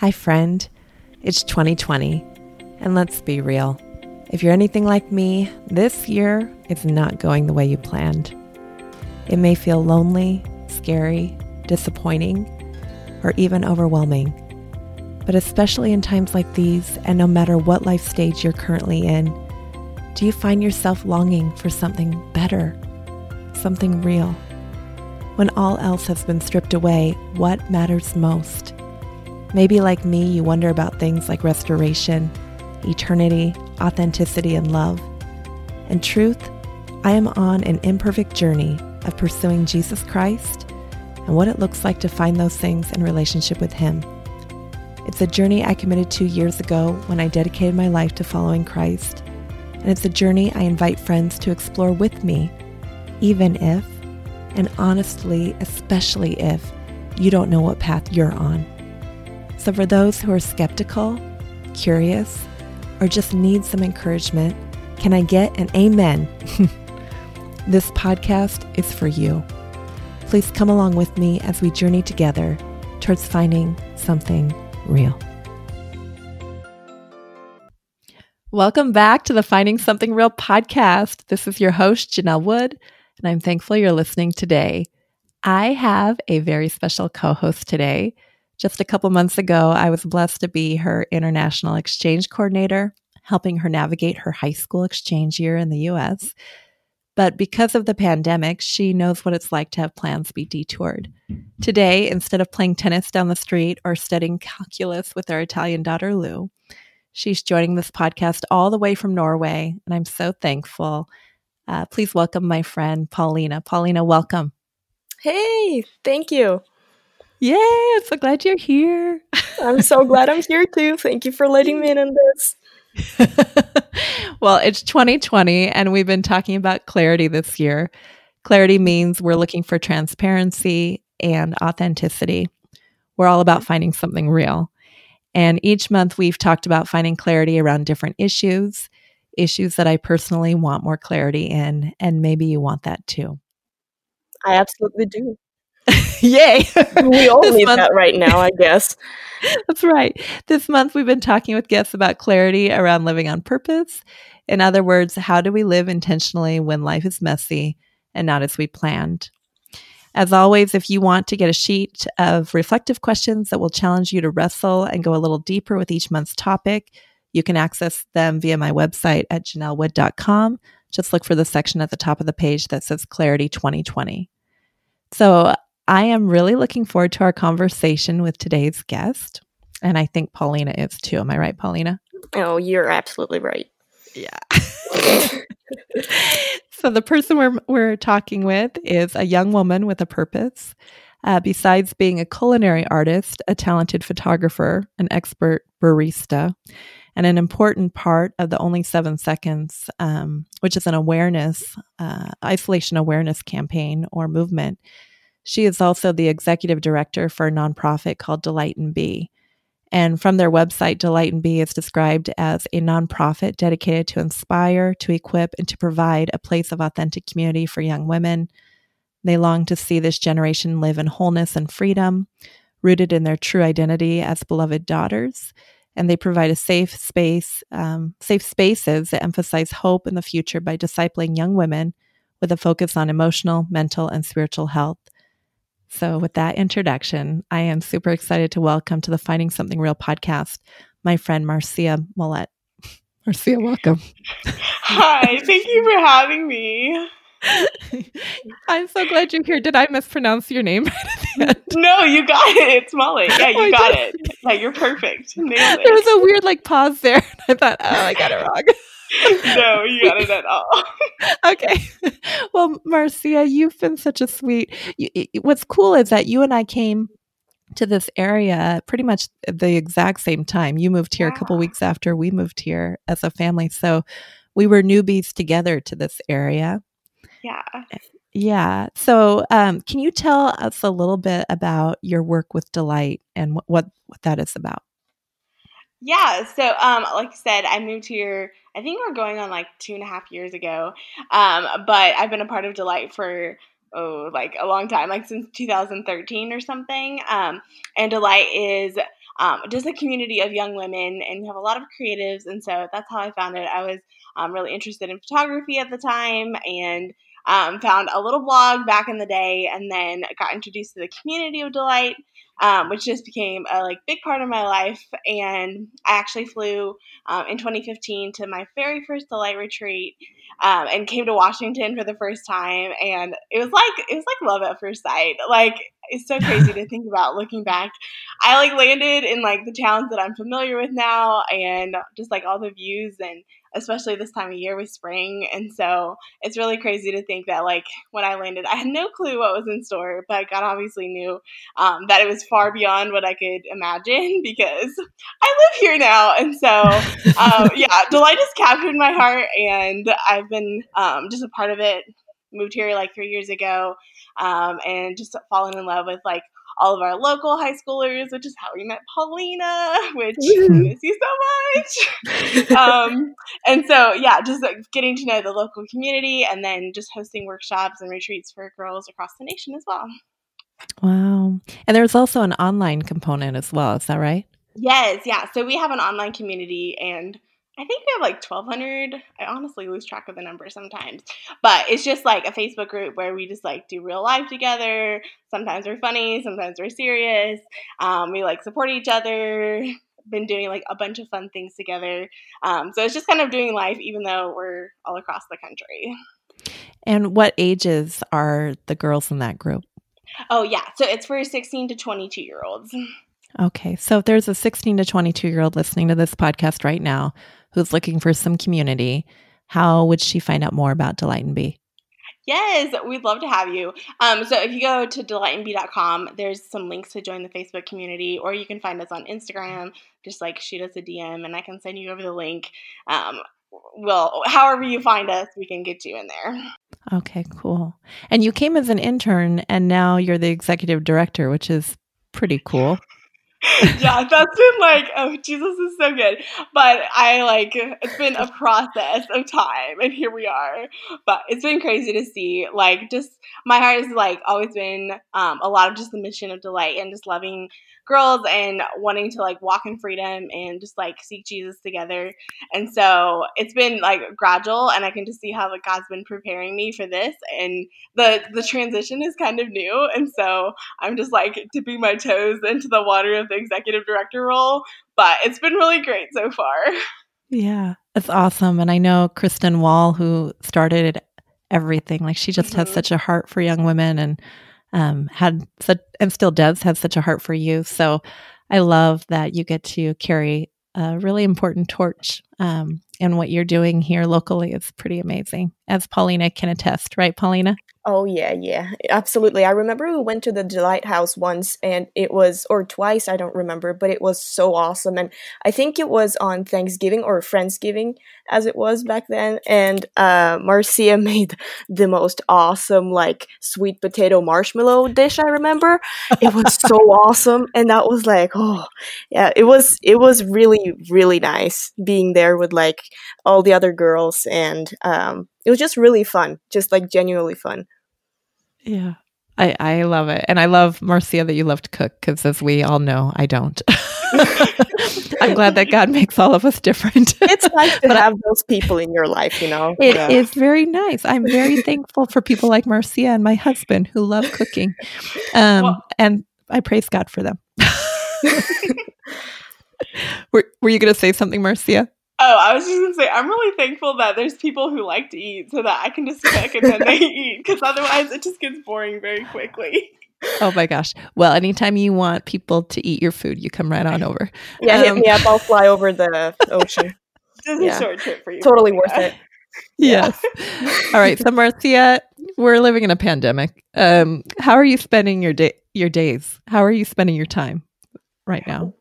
Hi, friend. It's 2020, and let's be real. If you're anything like me, this year is not going the way you planned. It may feel lonely, scary, disappointing, or even overwhelming. But especially in times like these, and no matter what life stage you're currently in, do you find yourself longing for something better, something real? When all else has been stripped away, what matters most? Maybe, like me, you wonder about things like restoration, eternity, authenticity, and love. In truth, I am on an imperfect journey of pursuing Jesus Christ and what it looks like to find those things in relationship with Him. It's a journey I committed to years ago when I dedicated my life to following Christ, and it's a journey I invite friends to explore with me, even if, and honestly, especially if, you don't know what path you're on. So, for those who are skeptical, curious, or just need some encouragement, can I get an amen? this podcast is for you. Please come along with me as we journey together towards finding something real. Welcome back to the Finding Something Real podcast. This is your host, Janelle Wood, and I'm thankful you're listening today. I have a very special co host today. Just a couple months ago, I was blessed to be her international exchange coordinator, helping her navigate her high school exchange year in the US. But because of the pandemic, she knows what it's like to have plans be detoured. Today, instead of playing tennis down the street or studying calculus with our Italian daughter Lou, she's joining this podcast all the way from Norway, and I'm so thankful. Uh, please welcome my friend Palina. Palina, welcome. Hey, thank you. Yay, I'm so glad you're here. I'm so glad I'm here too. Thank you for letting me in on this. well, it's 2020, and we've been talking about clarity this year. Clarity means we're looking for transparency and authenticity. We're all about finding something real. And each month, we've talked about finding clarity around different issues, issues that I personally want more clarity in, and maybe you want that too. I absolutely do. Yay. we all need month- that right now, I guess. That's right. This month, we've been talking with guests about clarity around living on purpose. In other words, how do we live intentionally when life is messy and not as we planned? As always, if you want to get a sheet of reflective questions that will challenge you to wrestle and go a little deeper with each month's topic, you can access them via my website at janellewood.com. Just look for the section at the top of the page that says Clarity 2020. So I am really looking forward to our conversation with today's guest. And I think Palina is too. Am I right, Palina? Oh, you're absolutely right. Yeah. so the person we're we're talking with is a young woman with a purpose. Uh, besides being a culinary artist, a talented photographer, an expert barista, and an important part of the Only Seven Seconds, um, which is an awareness, uh, isolation awareness campaign or movement she is also the executive director for a nonprofit called Delight and Be. And from their website, Delight and Be is described as a nonprofit dedicated to inspire, to equip, and to provide a place of authentic community for young women. They long to see this generation live in wholeness and freedom, rooted in their true identity as beloved daughters. And they provide a safe space, um, safe spaces that emphasize hope in the future by discipling young women with a focus on emotional, mental, and spiritual health. So, with that introduction, I am super excited to welcome to the Finding Something Real podcast my friend Marcia Mullett. Marcia, welcome. Hi, thank you for having me. I'm so glad you're here. Did I mispronounce your name? no, you got it. It's Molly. Yeah, you oh, got it. Yeah, you're perfect. There was a weird like pause there. I thought, oh, I got it wrong. no, you got it at all. okay. Well, Marcia, you've been such a sweet. You, what's cool is that you and I came to this area pretty much the exact same time. You moved here yeah. a couple weeks after we moved here as a family. So we were newbies together to this area. Yeah. Yeah. So, um, can you tell us a little bit about your work with Delight and what, what, what that is about? Yeah, so um, like I said, I moved here. I think we're going on like two and a half years ago, um, but I've been a part of Delight for oh like a long time, like since 2013 or something. Um, and Delight is um, just a community of young women, and we have a lot of creatives, and so that's how I found it. I was um, really interested in photography at the time, and um, found a little blog back in the day, and then got introduced to the community of delight, um, which just became a like big part of my life. And I actually flew um, in 2015 to my very first delight retreat, um, and came to Washington for the first time, and it was like it was like love at first sight. Like it's so crazy to think about looking back. I like landed in like the towns that I'm familiar with now, and just like all the views and especially this time of year with spring. And so it's really crazy to think that, like, when I landed, I had no clue what was in store, but God obviously knew um, that it was far beyond what I could imagine because I live here now. And so, um, yeah, Delight has captured my heart, and I've been um, just a part of it. Moved here like three years ago, um, and just fallen in love with like all of our local high schoolers, which is how we met Palina, which I miss you so much. um, and so, yeah, just like getting to know the local community and then just hosting workshops and retreats for girls across the nation as well. Wow. And there's also an online component as well. Is that right? Yes. Yeah. So we have an online community and I think we have like 1,200. I honestly lose track of the number sometimes. But it's just like a Facebook group where we just like do real life together. Sometimes we're funny, sometimes we're serious. Um, we like support each other. Been doing like a bunch of fun things together. Um, so it's just kind of doing life, even though we're all across the country. And what ages are the girls in that group? Oh, yeah. So it's for 16 to 22 year olds. Okay. So if there's a 16 to 22 year old listening to this podcast right now who's looking for some community, how would she find out more about Delight and Be? Yes, we'd love to have you. Um, so if you go to delightandbe.com, there's some links to join the Facebook community, or you can find us on Instagram. Just like shoot us a DM, and I can send you over the link. Um, well, however you find us, we can get you in there. Okay, cool. And you came as an intern, and now you're the executive director, which is pretty cool. yeah, that's been like, oh, Jesus is so good. But I like, it's been a process of time, and here we are. But it's been crazy to see. Like, just my heart has like always been um, a lot of just the mission of delight and just loving girls and wanting to like walk in freedom and just like seek Jesus together. And so it's been like gradual and I can just see how like God's been preparing me for this and the the transition is kind of new and so I'm just like dipping my toes into the water of the executive director role, but it's been really great so far. Yeah, it's awesome and I know Kristen Wall who started everything like she just mm-hmm. has such a heart for young women and um, had such, and still does have such a heart for you. So I love that you get to carry a really important torch. Um, and what you're doing here locally is pretty amazing, as Palina can attest, right, Palina? Oh yeah, yeah, absolutely. I remember we went to the Delight House once, and it was, or twice, I don't remember, but it was so awesome. And I think it was on Thanksgiving or Friendsgiving, as it was back then. And uh, Marcia made the most awesome, like sweet potato marshmallow dish. I remember it was so awesome, and that was like, oh yeah, it was. It was really, really nice being there with like all the other girls, and um, it was just really fun, just like genuinely fun. Yeah. I, I love it. And I love, Marcia, that you love to cook because, as we all know, I don't. I'm glad that God makes all of us different. it's nice to have those people in your life, you know? It yeah. is very nice. I'm very thankful for people like Marcia and my husband who love cooking. Um, well, and I praise God for them. were, were you going to say something, Marcia? Oh, I was just gonna say I'm really thankful that there's people who like to eat, so that I can just cook and then they eat. Because otherwise, it just gets boring very quickly. Oh my gosh! Well, anytime you want people to eat your food, you come right on over. Yeah, um, hit me up. I'll fly over the ocean. Just yeah. a short trip for you. Totally worth it. Yes. All right. So, Marcia, we're living in a pandemic. Um, how are you spending your day, your days? How are you spending your time right now?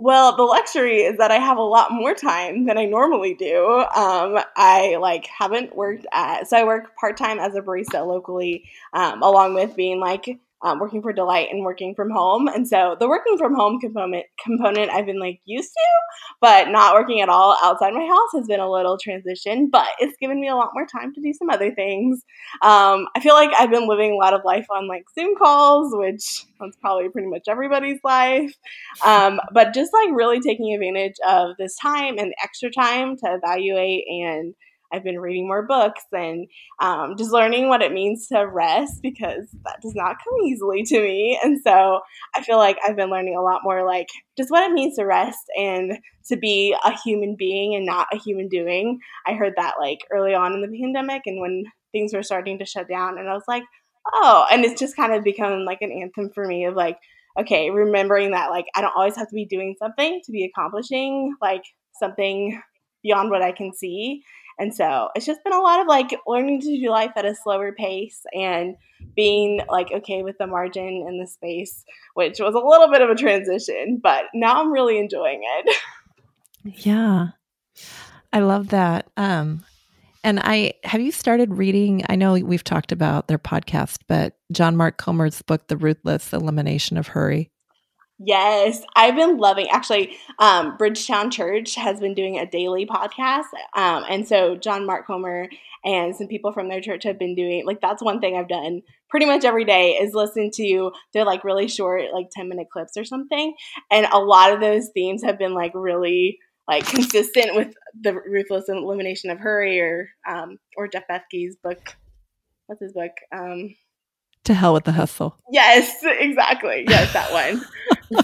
Well, the luxury is that I have a lot more time than I normally do. Um, I like haven't worked at so I work part time as a barista locally, um, along with being like um, working for Delight and working from home. And so the working from home component component I've been like used to, but not working at all outside my house has been a little transition. But it's given me a lot more time to do some other things. Um, I feel like I've been living a lot of life on like Zoom calls, which that's probably pretty much everybody's life. Um, but just like really taking advantage of this time and extra time to evaluate and I've been reading more books and um, just learning what it means to rest because that does not come easily to me. And so I feel like I've been learning a lot more like just what it means to rest and to be a human being and not a human doing. I heard that like early on in the pandemic and when things were starting to shut down, and I was like, oh, and it's just kind of become like an anthem for me of like, okay, remembering that like I don't always have to be doing something to be accomplishing like something beyond what I can see. And so it's just been a lot of like learning to do life at a slower pace and being like okay with the margin and the space, which was a little bit of a transition, but now I'm really enjoying it. Yeah. I love that. Um and I have you started reading? I know we've talked about their podcast, but John Mark Comer's book, The Ruthless Elimination of Hurry. Yes, I've been loving. Actually, um, Bridgetown Church has been doing a daily podcast, um, and so John Mark Comer and some people from their church have been doing. Like that's one thing I've done pretty much every day is listen to they're like really short, like ten minute clips or something, and a lot of those themes have been like really like consistent with the ruthless elimination of hurry or um, or Jeff Bethke's book. What's his book? Um, to hell with the hustle. Yes, exactly. Yes, that one.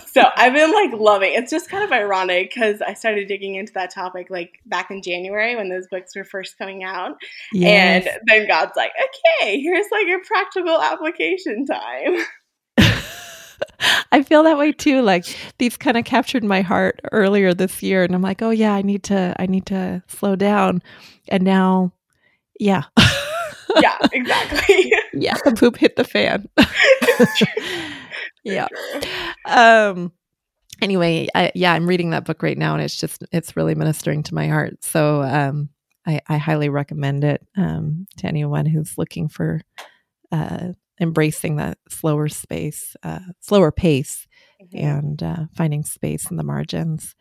so I've been like loving. It's just kind of ironic because I started digging into that topic like back in January when those books were first coming out, yes. and then God's like, okay, here's like a practical application time. I feel that way too. Like these kind of captured my heart earlier this year, and I'm like, oh yeah, I need to, I need to slow down, and now, yeah. yeah, exactly. yeah, the poop hit the fan. yeah. Um anyway, I, yeah, I'm reading that book right now and it's just it's really ministering to my heart. So um I, I highly recommend it um to anyone who's looking for uh embracing that slower space, uh slower pace mm-hmm. and uh finding space in the margins.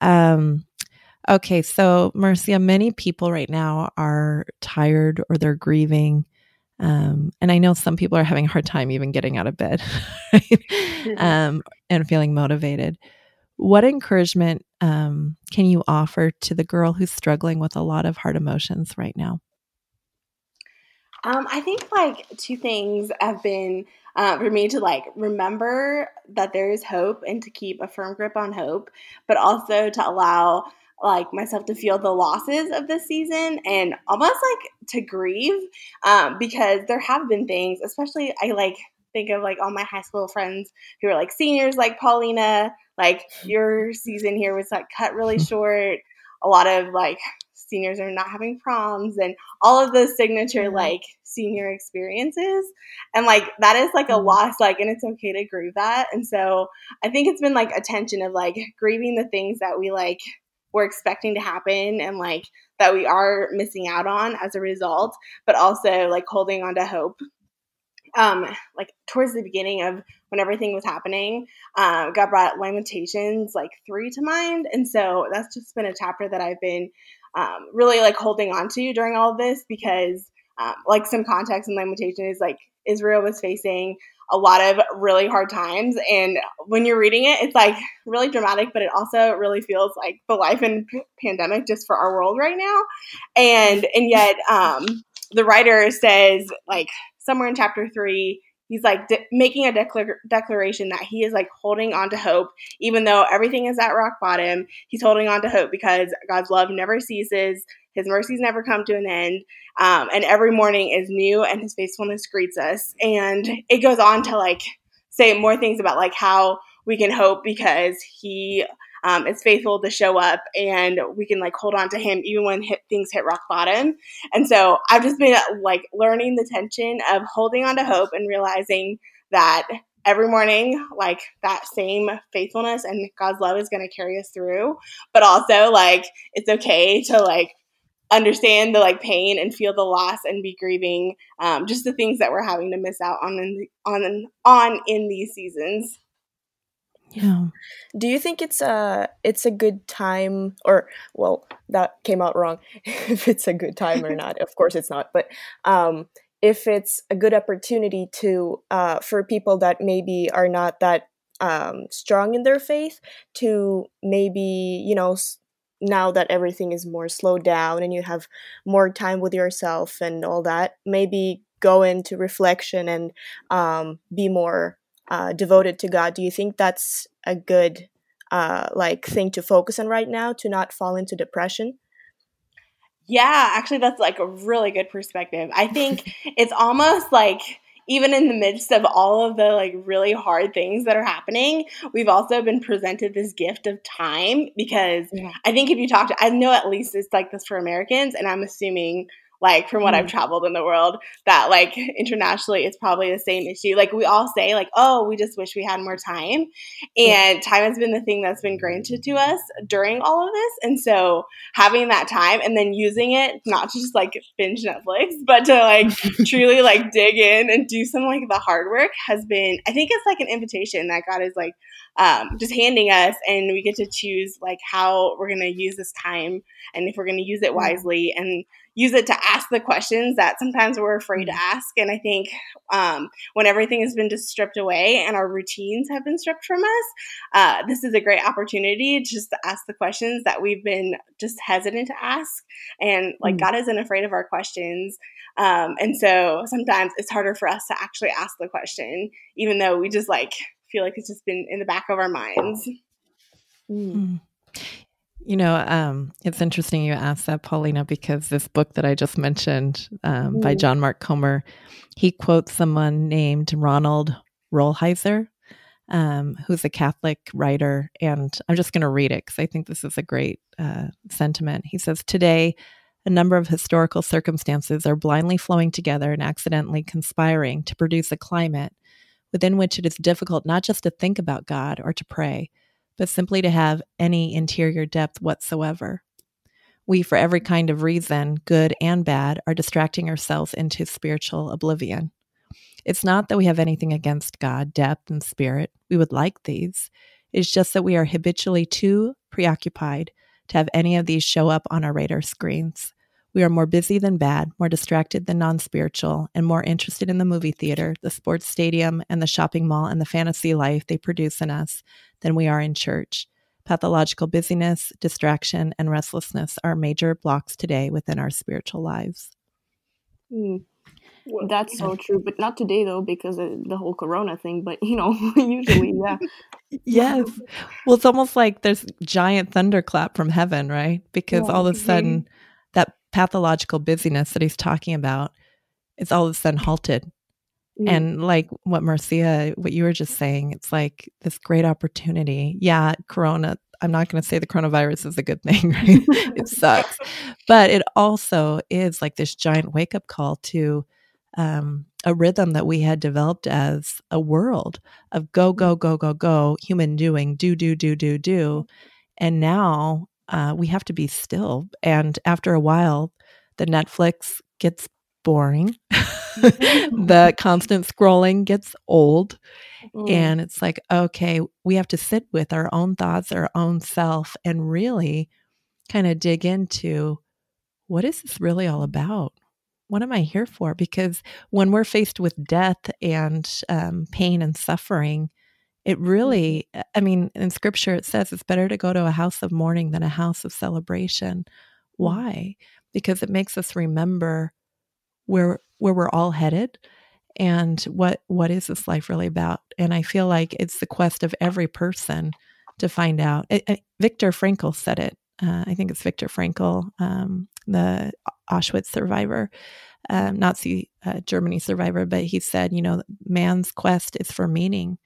Um Okay, so Marcia, many people right now are tired or they're grieving. Um, and I know some people are having a hard time even getting out of bed right? mm-hmm. um, and feeling motivated. What encouragement um, can you offer to the girl who's struggling with a lot of hard emotions right now? Um, I think like two things have been uh, for me to like remember that there is hope and to keep a firm grip on hope, but also to allow like myself to feel the losses of this season and almost like to grieve um, because there have been things, especially I like think of like all my high school friends who are like seniors, like Palina. Like your season here was like cut really short. A lot of like seniors are not having proms and all of those signature like senior experiences and like that is like a mm-hmm. loss like and it's okay to grieve that and so i think it's been like a tension of like grieving the things that we like we're expecting to happen and like that we are missing out on as a result, but also like holding on to hope. Um, like towards the beginning of when everything was happening, um, God brought Lamentations like three to mind, and so that's just been a chapter that I've been um, really like holding on to during all of this because, um, like some context in Lamentation is like Israel was facing a lot of really hard times. And when you're reading it, it's like really dramatic, but it also really feels like the life in p- pandemic just for our world right now. And and yet, um, the writer says like somewhere in chapter three, he's like de- making a declar- declaration that he is like holding on to hope, even though everything is at rock bottom. He's holding on to hope because God's love never ceases. His mercies never come to an end. Um, and every morning is new and his faithfulness greets us. And it goes on to like say more things about like how we can hope because he um, is faithful to show up and we can like hold on to him even when hit, things hit rock bottom. And so I've just been like learning the tension of holding on to hope and realizing that every morning like that same faithfulness and God's love is going to carry us through, but also like it's okay to like understand the like pain and feel the loss and be grieving um, just the things that we're having to miss out on in, on on in these seasons. Yeah. Do you think it's a it's a good time or well that came out wrong if it's a good time or not. of course it's not, but um if it's a good opportunity to uh for people that maybe are not that um strong in their faith to maybe, you know, now that everything is more slowed down and you have more time with yourself and all that, maybe go into reflection and um be more uh, devoted to God, do you think that's a good uh, like thing to focus on right now to not fall into depression? Yeah, actually, that's like a really good perspective. I think it's almost like even in the midst of all of the like really hard things that are happening, we've also been presented this gift of time because yeah. I think if you talk to, I know at least it's like this for Americans, and I'm assuming like from what mm. I've traveled in the world, that like internationally it's probably the same issue. Like we all say, like, oh, we just wish we had more time. And time has been the thing that's been granted to us during all of this. And so having that time and then using it not to just like binge Netflix, but to like truly like dig in and do some like the hard work has been I think it's like an invitation that God is like um, just handing us and we get to choose like how we're going to use this time and if we're going to use it wisely and use it to ask the questions that sometimes we're afraid to ask. And I think um, when everything has been just stripped away and our routines have been stripped from us, uh, this is a great opportunity just to ask the questions that we've been just hesitant to ask. And like mm. God isn't afraid of our questions. Um, and so sometimes it's harder for us to actually ask the question, even though we just like feel like it's just been in the back of our minds. Mm. You know, um, it's interesting you asked that, Palina, because this book that I just mentioned um, mm. by John Mark Comer, he quotes someone named Ronald Rolheiser, um, who's a Catholic writer. And I'm just going to read it because I think this is a great uh, sentiment. He says, Today, a number of historical circumstances are blindly flowing together and accidentally conspiring to produce a climate within which it is difficult not just to think about God or to pray but simply to have any interior depth whatsoever. We, for every kind of reason, good and bad, are distracting ourselves into spiritual oblivion. It's not that we have anything against God, depth, and spirit. We would like these. It's just that we are habitually too preoccupied to have any of these show up on our radar screens. We are more busy than bad, more distracted than non spiritual, and more interested in the movie theater, the sports stadium, and the shopping mall and the fantasy life they produce in us than we are in church. Pathological busyness, distraction, and restlessness are major blocks today within our spiritual lives. Mm. That's so true, but not today though, because of the whole Corona thing. But you know, usually, yeah. yes. Well, it's almost like there's giant thunderclap from heaven, right? Because yeah, all of a sudden, that pathological busyness that he's talking about is all of a sudden halted. Mm. And like what Marcia, what you were just saying, it's like this great opportunity. Yeah, Corona, I'm not going to say the coronavirus is a good thing, right? it sucks. But it also is like this giant wake up call to um, a rhythm that we had developed as a world of go, go, go, go, go, human doing, do, do, do, do, do. And now uh, we have to be still. And after a while, the Netflix gets boring. the constant scrolling gets old. Mm. And it's like, okay, we have to sit with our own thoughts, our own self, and really kind of dig into what is this really all about? What am I here for? Because when we're faced with death and um, pain and suffering, it really, mm-hmm. I mean, in scripture, it says it's better to go to a house of mourning than a house of celebration. Mm. Why? Because it makes us remember where where we're all headed and what what is this life really about and i feel like it's the quest of every person to find out it, it, viktor frankl said it uh, i think it's viktor frankl um, the auschwitz survivor um, nazi uh, germany survivor but he said you know man's quest is for meaning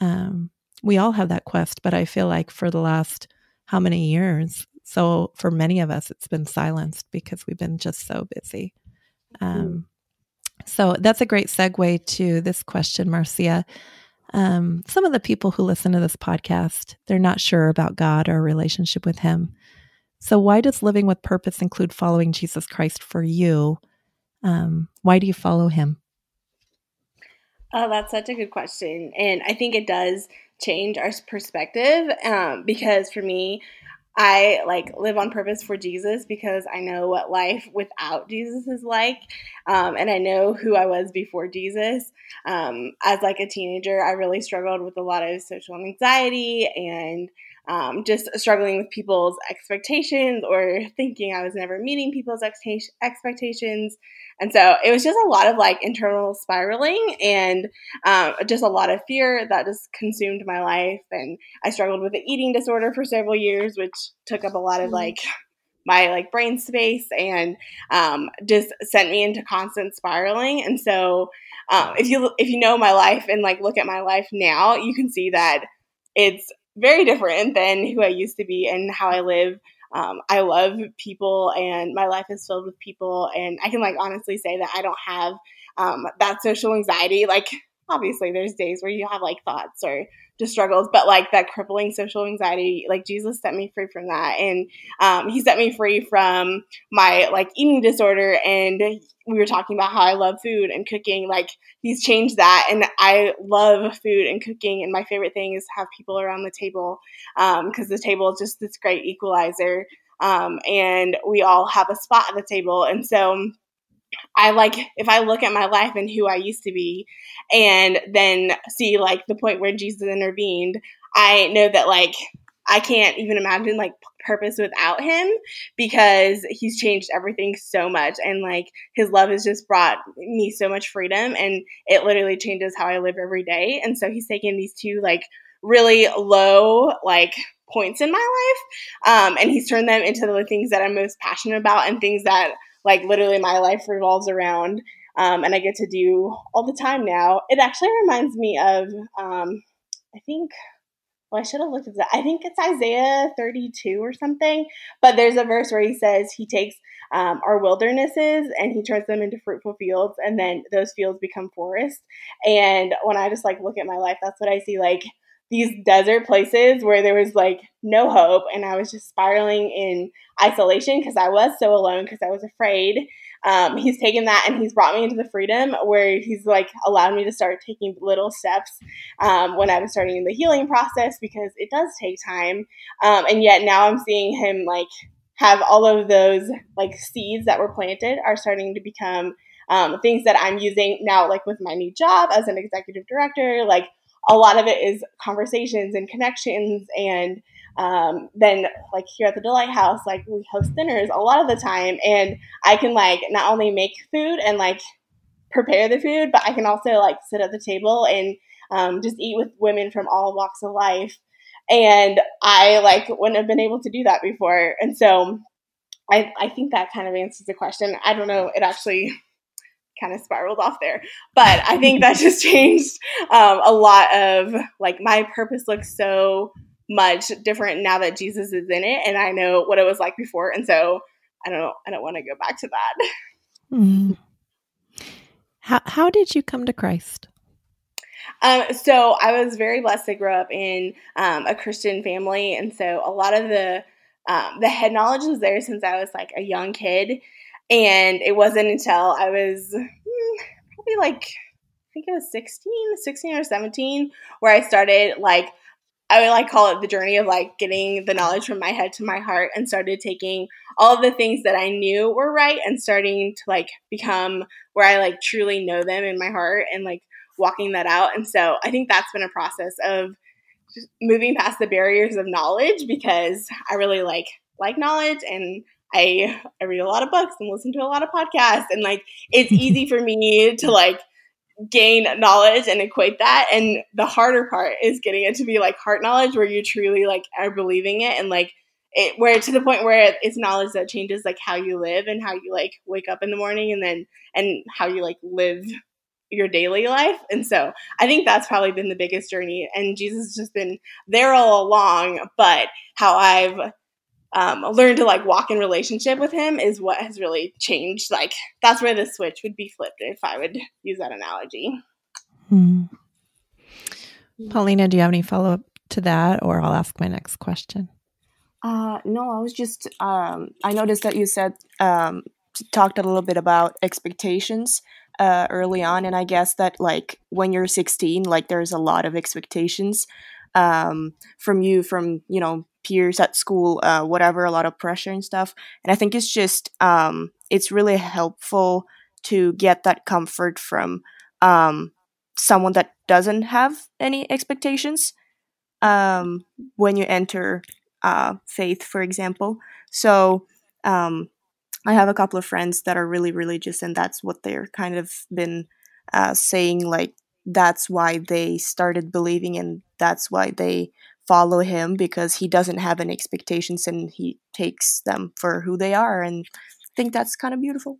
um, we all have that quest but i feel like for the last how many years so for many of us it's been silenced because we've been just so busy. Um, so that's a great segue to this question, Marcia. Um, some of the people who listen to this podcast, they're not sure about God or a relationship with Him. So, why does living with purpose include following Jesus Christ for you? Um, why do you follow him? Oh, that's such a good question. And I think it does change our perspective um, because for me, I like live on purpose for Jesus because I know what life without Jesus is like, um, and I know who I was before Jesus. Um, as like a teenager, I really struggled with a lot of social anxiety and um, just struggling with people's expectations or thinking I was never meeting people's expectations. And so it was just a lot of like internal spiraling and um, just a lot of fear that just consumed my life. And I struggled with an eating disorder for several years, which took up a lot of like my like brain space and um, just sent me into constant spiraling. And so um, if you if you know my life and like look at my life now, you can see that it's very different than who I used to be and how I live. Um, I love people and my life is filled with people. And I can like honestly say that I don't have um, that social anxiety. Like, obviously, there's days where you have like thoughts or just struggles, but like that crippling social anxiety, like Jesus set me free from that. And um, he set me free from my like eating disorder. And we were talking about how I love food and cooking. Like he's changed that. And I love food and cooking. And my favorite thing is have people around the table because um, the table is just this great equalizer. Um, and we all have a spot at the table. And so I like if I look at my life and who I used to be and then see like the point where Jesus intervened, I know that like I can't even imagine like purpose without him because he's changed everything so much and like his love has just brought me so much freedom and it literally changes how I live every day. And so he's taken these two like really low like points in my life um, and he's turned them into the things that I'm most passionate about and things that like literally my life revolves around um, and I get to do all the time now. It actually reminds me of, um, I think, well, I should have looked at that. I think it's Isaiah 32 or something. But there's a verse where he says he takes um, our wildernesses and he turns them into fruitful fields, and then those fields become forests. And when I just like look at my life, that's what I see. Like these desert places where there was like no hope and I was just spiraling in isolation because I was so alone because I was afraid. Um, he's taken that and he's brought me into the freedom where he's like allowed me to start taking little steps um, when I was starting the healing process because it does take time. Um, and yet now I'm seeing him like have all of those like seeds that were planted are starting to become um, things that I'm using now, like with my new job as an executive director, like a lot of it is conversations and connections and um, then like here at the delight house like we host dinners a lot of the time and i can like not only make food and like prepare the food but i can also like sit at the table and um, just eat with women from all walks of life and i like wouldn't have been able to do that before and so i i think that kind of answers the question. I don't know it actually kind of spiraled off there. But I think that just changed um, a lot of like my purpose looks so much different now that Jesus is in it, and I know what it was like before, and so I don't know. I don't want to go back to that. Mm. How how did you come to Christ? Um, so I was very blessed to grow up in um, a Christian family, and so a lot of the um, the head knowledge was there since I was like a young kid. And it wasn't until I was hmm, probably like, I think it was 16, 16 or 17, where I started like, I would like call it the journey of like getting the knowledge from my head to my heart and started taking all of the things that I knew were right and starting to like become where I like truly know them in my heart and like walking that out. And so I think that's been a process of just moving past the barriers of knowledge because I really like like knowledge and I I read a lot of books and listen to a lot of podcasts and like it's easy for me to like gain knowledge and equate that and the harder part is getting it to be like heart knowledge where you truly like are believing it and like it where to the point where it's knowledge that changes like how you live and how you like wake up in the morning and then and how you like live your daily life. And so I think that's probably been the biggest journey. And Jesus has just been there all along, but how I've um, learn to like walk in relationship with him is what has really changed. Like that's where the switch would be flipped if I would use that analogy. Hmm. Palina, do you have any follow up to that, or I'll ask my next question? Uh, no, I was just um, I noticed that you said um, talked a little bit about expectations uh, early on, and I guess that like when you're 16, like there's a lot of expectations um, from you, from you know peers at school, uh, whatever, a lot of pressure and stuff. And I think it's just um, it's really helpful to get that comfort from um, someone that doesn't have any expectations um, when you enter uh, faith, for example. So um, I have a couple of friends that are really religious, and that's what they're kind of been uh, saying. Like that's why they started believing, and that's why they follow him because he doesn't have any expectations and he takes them for who they are. And I think that's kind of beautiful.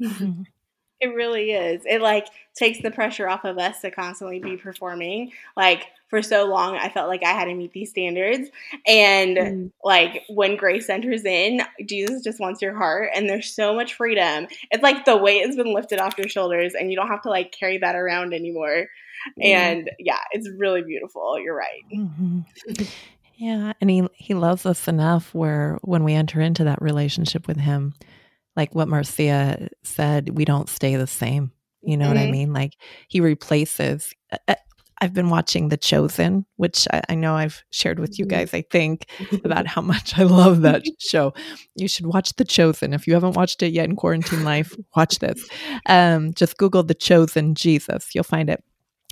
Mm-hmm. It really is. It like takes the pressure off of us to constantly be performing. Like for so long, I felt like I had to meet these standards. And mm. like when grace enters in, Jesus just wants your heart, and there's so much freedom. It's like the weight has been lifted off your shoulders, and you don't have to like carry that around anymore. Mm. And yeah, it's really beautiful. You're right. Mm-hmm. Yeah, and he he loves us enough where when we enter into that relationship with him, like what Marcia said, we don't stay the same. You know mm-hmm. what I mm-hmm. mean? Like he replaces. I've been watching The Chosen, which I, I, know I've shared with you mm-hmm. guys, I think, about how much I love that show. You should watch The Chosen. If you haven't watched it yet in quarantine life, watch this. Um, just Google The Chosen Jesus. You'll find it.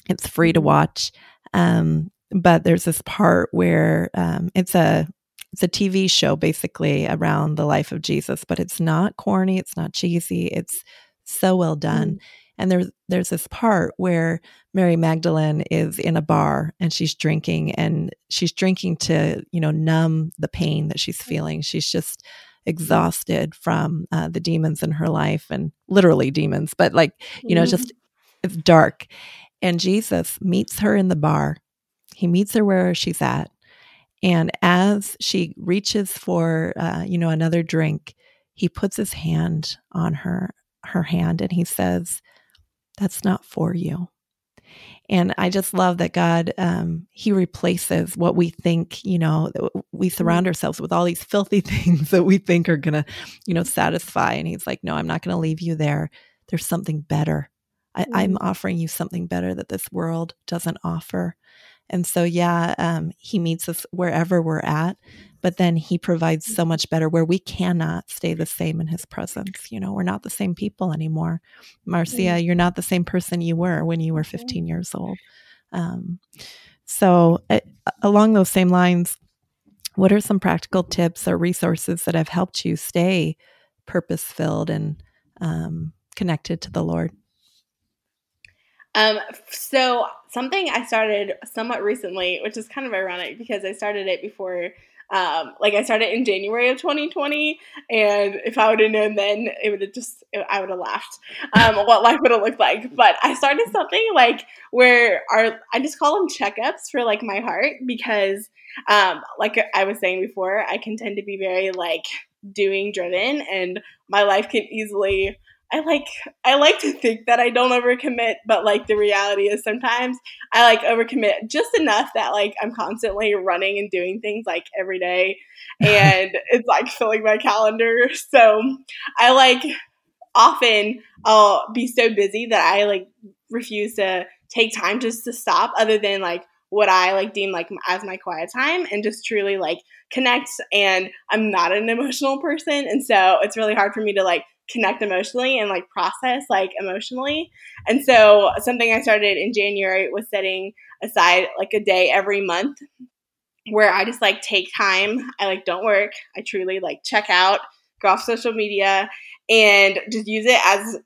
It's free to mm-hmm. watch. Um, but there's this part where um, it's a it's a TV show basically around the life of Jesus, but it's not corny, it's not cheesy, it's so well done. Mm. And there's there's this part where Mary Magdalene is in a bar and she's drinking and she's drinking to, you know, numb the pain that she's feeling. She's just exhausted from uh, the demons in her life and literally demons, but like, you know, mm. just it's dark. And Jesus meets her in the bar. He meets her where she's at and as she reaches for, uh, you know, another drink, he puts his hand on her her hand and he says, "That's not for you." And I just love that God, um, He replaces what we think, you know, we surround ourselves with all these filthy things that we think are going to, you know, satisfy. And He's like, no, I'm not going to leave you there. There's something better. I, I'm offering you something better that this world doesn't offer. And so, yeah, um, he meets us wherever we're at, but then he provides so much better where we cannot stay the same in his presence. You know, we're not the same people anymore. Marcia, you're not the same person you were when you were 15 years old. Um, so, uh, along those same lines, what are some practical tips or resources that have helped you stay purpose filled and um, connected to the Lord? Um, so something I started somewhat recently, which is kind of ironic because I started it before um, like I started in January of 2020, and if I would have known then, it would have just I would have laughed um, what life would have looked like. But I started something like where our I just call them checkups for like my heart because, um, like I was saying before, I can tend to be very like doing driven, and my life can easily I like I like to think that I don't overcommit, but like the reality is sometimes I like overcommit just enough that like I'm constantly running and doing things like every day and it's like filling my calendar. So I like often I'll be so busy that I like refuse to take time just to stop other than like what I like deem like as my quiet time and just truly like connect and I'm not an emotional person and so it's really hard for me to like connect emotionally and like process like emotionally. And so something I started in January was setting aside like a day every month where I just like take time. I like don't work. I truly like check out, go off social media and just use it as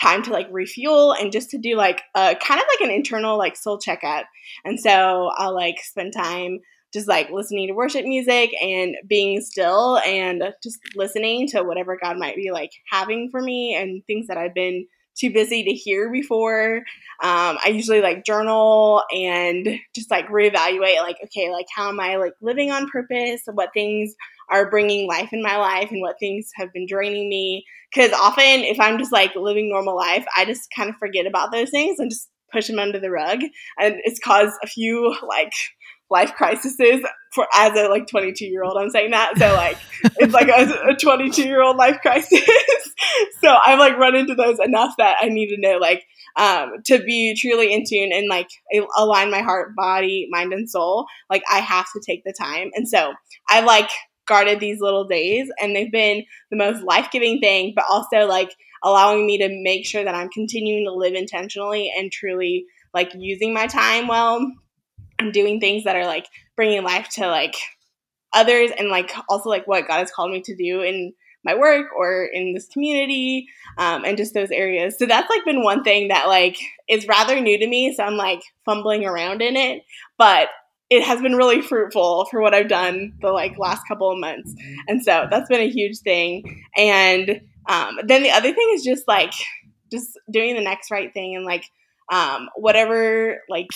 time to like refuel and just to do like a kind of like an internal like soul checkout. And so I'll like spend time just like listening to worship music and being still and just listening to whatever God might be like having for me and things that I've been too busy to hear before. Um, I usually like journal and just like reevaluate, like, okay, like how am I like living on purpose? What things are bringing life in my life and what things have been draining me. Because often, if I'm just like living normal life, I just kind of forget about those things and just push them under the rug. And it's caused a few like life crises for as a like 22 year old. I'm saying that. So like it's like a, a 22 year old life crisis. so I've like run into those enough that I need to know like um, to be truly in tune and like align my heart, body, mind, and soul. Like I have to take the time. And so I like guarded these little days and they've been the most life-giving thing but also like allowing me to make sure that i'm continuing to live intentionally and truly like using my time well and doing things that are like bringing life to like others and like also like what God has called me to do in my work or in this community um, and just those areas. So that's like been one thing that like is rather new to me. So I'm like fumbling around in it, but it has been really fruitful for what I've done the like last couple of months. And so that's been a huge thing. And um, then the other thing is just like just doing the next right thing and like um, whatever like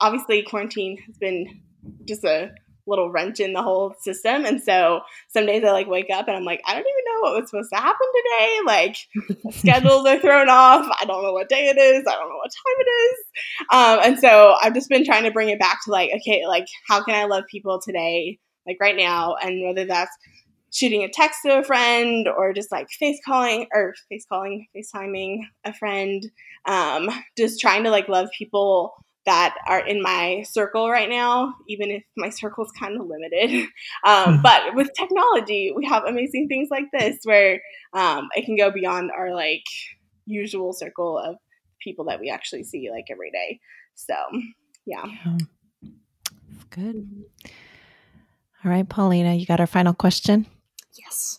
obviously quarantine has been just a little wrench in the whole system. And so some days I like wake up and I'm like, I don't even know what was supposed to happen today. Like schedules are thrown off. I don't know what day it is. I don't know what time it is. Um, and so I've just been trying to bring it back to like, okay, like how can I love people today, like right now? And whether that's shooting a text to a friend or just like face calling or face calling, FaceTiming a friend, um, just trying to like love people that are in my circle right now, even if my circle is kind of limited. Um, hmm. but with technology, we have amazing things like this where um, it can go beyond our like usual circle of people that we actually see like every day. So, yeah. yeah. Good. All right, Palina, you got our final question? Yes.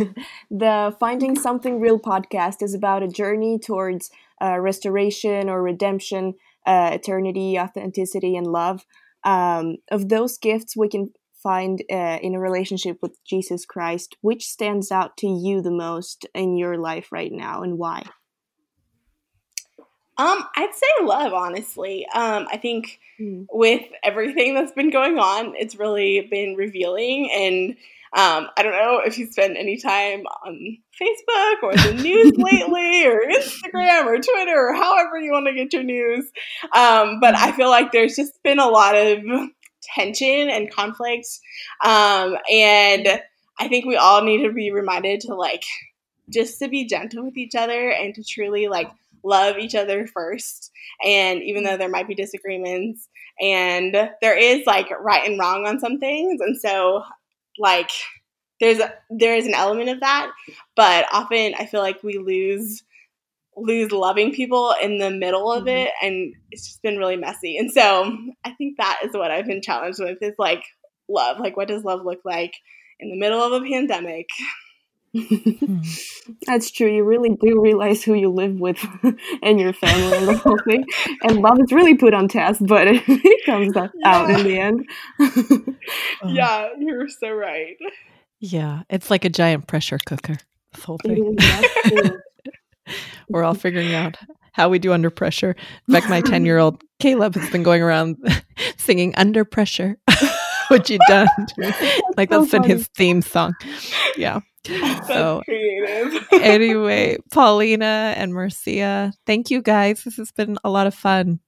the Finding Something Real podcast is about a journey towards uh, restoration or redemption uh, eternity, authenticity, and love. Um, of those gifts we can find uh, in a relationship with Jesus Christ, which stands out to you the most in your life right now, and why? Um, I'd say love, honestly. Um, I think mm. with everything that's been going on, it's really been revealing and um, I don't know if you spend any time on Facebook or the news lately, or Instagram or Twitter, or however you want to get your news. Um, but I feel like there's just been a lot of tension and conflict. Um, and I think we all need to be reminded to like just to be gentle with each other and to truly like love each other first. And even though there might be disagreements and there is like right and wrong on some things. And so like there's a, there is an element of that, but often I feel like we lose lose loving people in the middle of mm-hmm. it and it's just been really messy. And so I think that is what I've been challenged with is like love. Like what does love look like in the middle of a pandemic? That's true. You really do realize who you live with and your family and the whole thing. And love is really put on test, but it comes out yeah. in the end. yeah, you're so right. Yeah, it's like a giant pressure cooker. This whole thing. We're all figuring out how we do under pressure. In fact, my 10 year old Caleb has been going around singing Under Pressure. what you done? Like that's so been his theme song. Yeah. That's so creative. anyway, Palina and Marcia, thank you guys. This has been a lot of fun.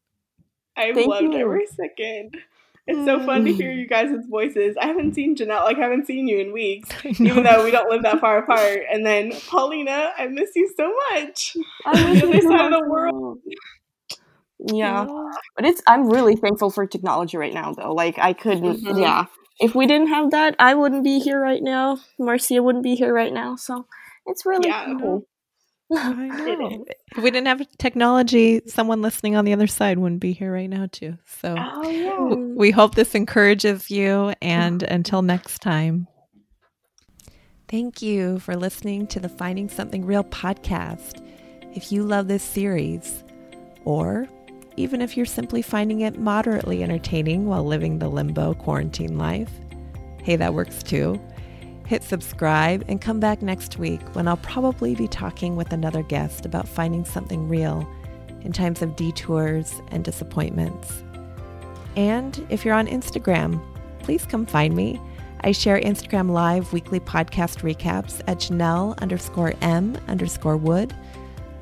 I've thank loved you. every second. It's so fun to hear mm. you guys' voices. I haven't seen Janelle, like I haven't seen you in weeks, even though we don't live that far apart. And then Palina, I miss you so much. I miss this side of the world. Yeah. But it's I'm really thankful for technology right now though. Like I couldn't mm-hmm. yeah. If we didn't have that, I wouldn't be here right now. Marcia wouldn't be here right now. So it's really yeah. cool. I know. if we didn't have technology, someone listening on the other side wouldn't be here right now, too. So oh, yeah. we hope this encourages you. And until next time, thank you for listening to the Finding Something Real podcast. If you love this series, or even if you're simply finding it moderately entertaining while living the limbo quarantine life, hey, that works too. Hit subscribe and come back next week when I'll probably be talking with another guest about finding something real in times of detours and disappointments. And if you're on Instagram, please come find me. I share Instagram Live weekly podcast recaps at Janelle underscore M underscore Wood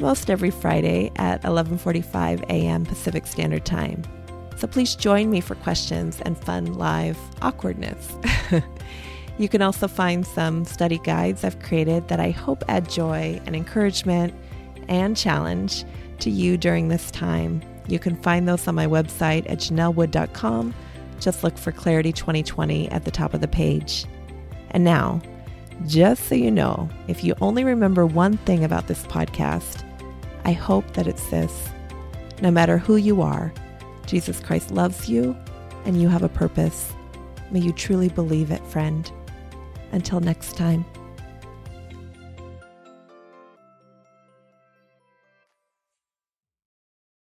most every Friday at 11:45 a.m. Pacific Standard Time. So please join me for questions and fun live awkwardness. you can also find some study guides I've created that I hope add joy and encouragement and challenge to you during this time. You can find those on my website at janellewood.com. Just look for Clarity 2020 at the top of the page. And now, just so you know, if you only remember one thing about this podcast, I hope that it's this. No matter who you are, Jesus Christ loves you and you have a purpose. May you truly believe it, friend. Until next time.